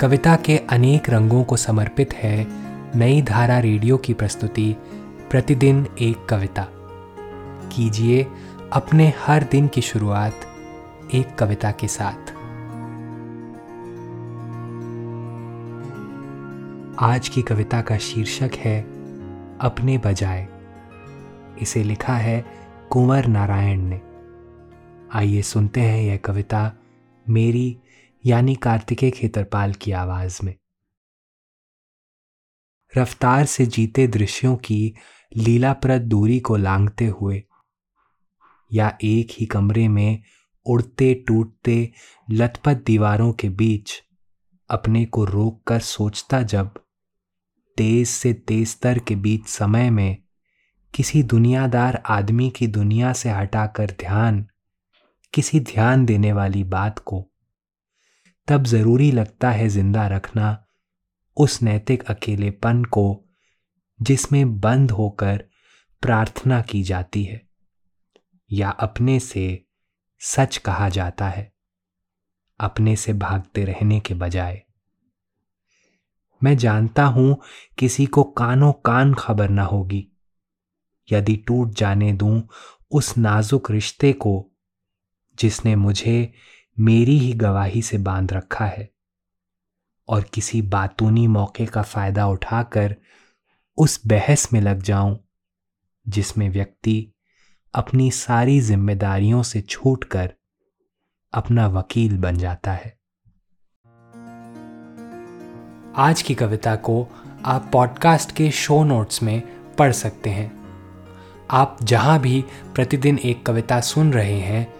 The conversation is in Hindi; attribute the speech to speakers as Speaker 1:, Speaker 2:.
Speaker 1: कविता के अनेक रंगों को समर्पित है नई धारा रेडियो की प्रस्तुति, प्रतिदिन एक कविता। कीजिए अपने हर दिन की शुरुआत एक कविता के साथ। आज की कविता का शीर्षक है, अपने बजाय। इसे लिखा है कुंवर नारायण ने। आइए सुनते हैं यह कविता, मेरी यानी कार्तिकेय खेतरपाल की आवाज़ में। रफ्तार से जीते दृश्यों की लीलाप्रद दूरी को लांगते हुए या एक ही कमरे में उड़ते टूटते लथपथ दीवारों के बीच अपने को रोक कर सोचता जब तेज से तेजतर के बीच समय में किसी दुनियादार आदमी की दुनिया से हटाकर ध्यान, किसी ध्यान देने वाली बात को तब ज़रूरी लगता है ज़िंदा रखना उस नैतिक अकेलेपन को, जिसमें बंद होकर प्रार्थना की जाती है, या अपने से सच कहा जाता है, अपने से भागते रहने के बजाय। मैं जानता हूँ किसी को कानों कान खबर ना होगी। यदि टूट जाने दूँ उस नाजुक रिश्ते को, जिसने मुझे मेरी ही गवाही से बाँध रखा है। और किसी बातूनी मौके का फ़ायदा उठाकर उस बहस में लग जाऊँ, जिसमें व्यक्ति अपनी सारी जिम्मेदारियों से छूटकर अपना वकील बन जाता है। आज की कविता को आप पॉडकास्ट के शो नोट्स में पढ़ सकते हैं। आप जहाँ भी प्रतिदिन एक कविता सुन रहे हैं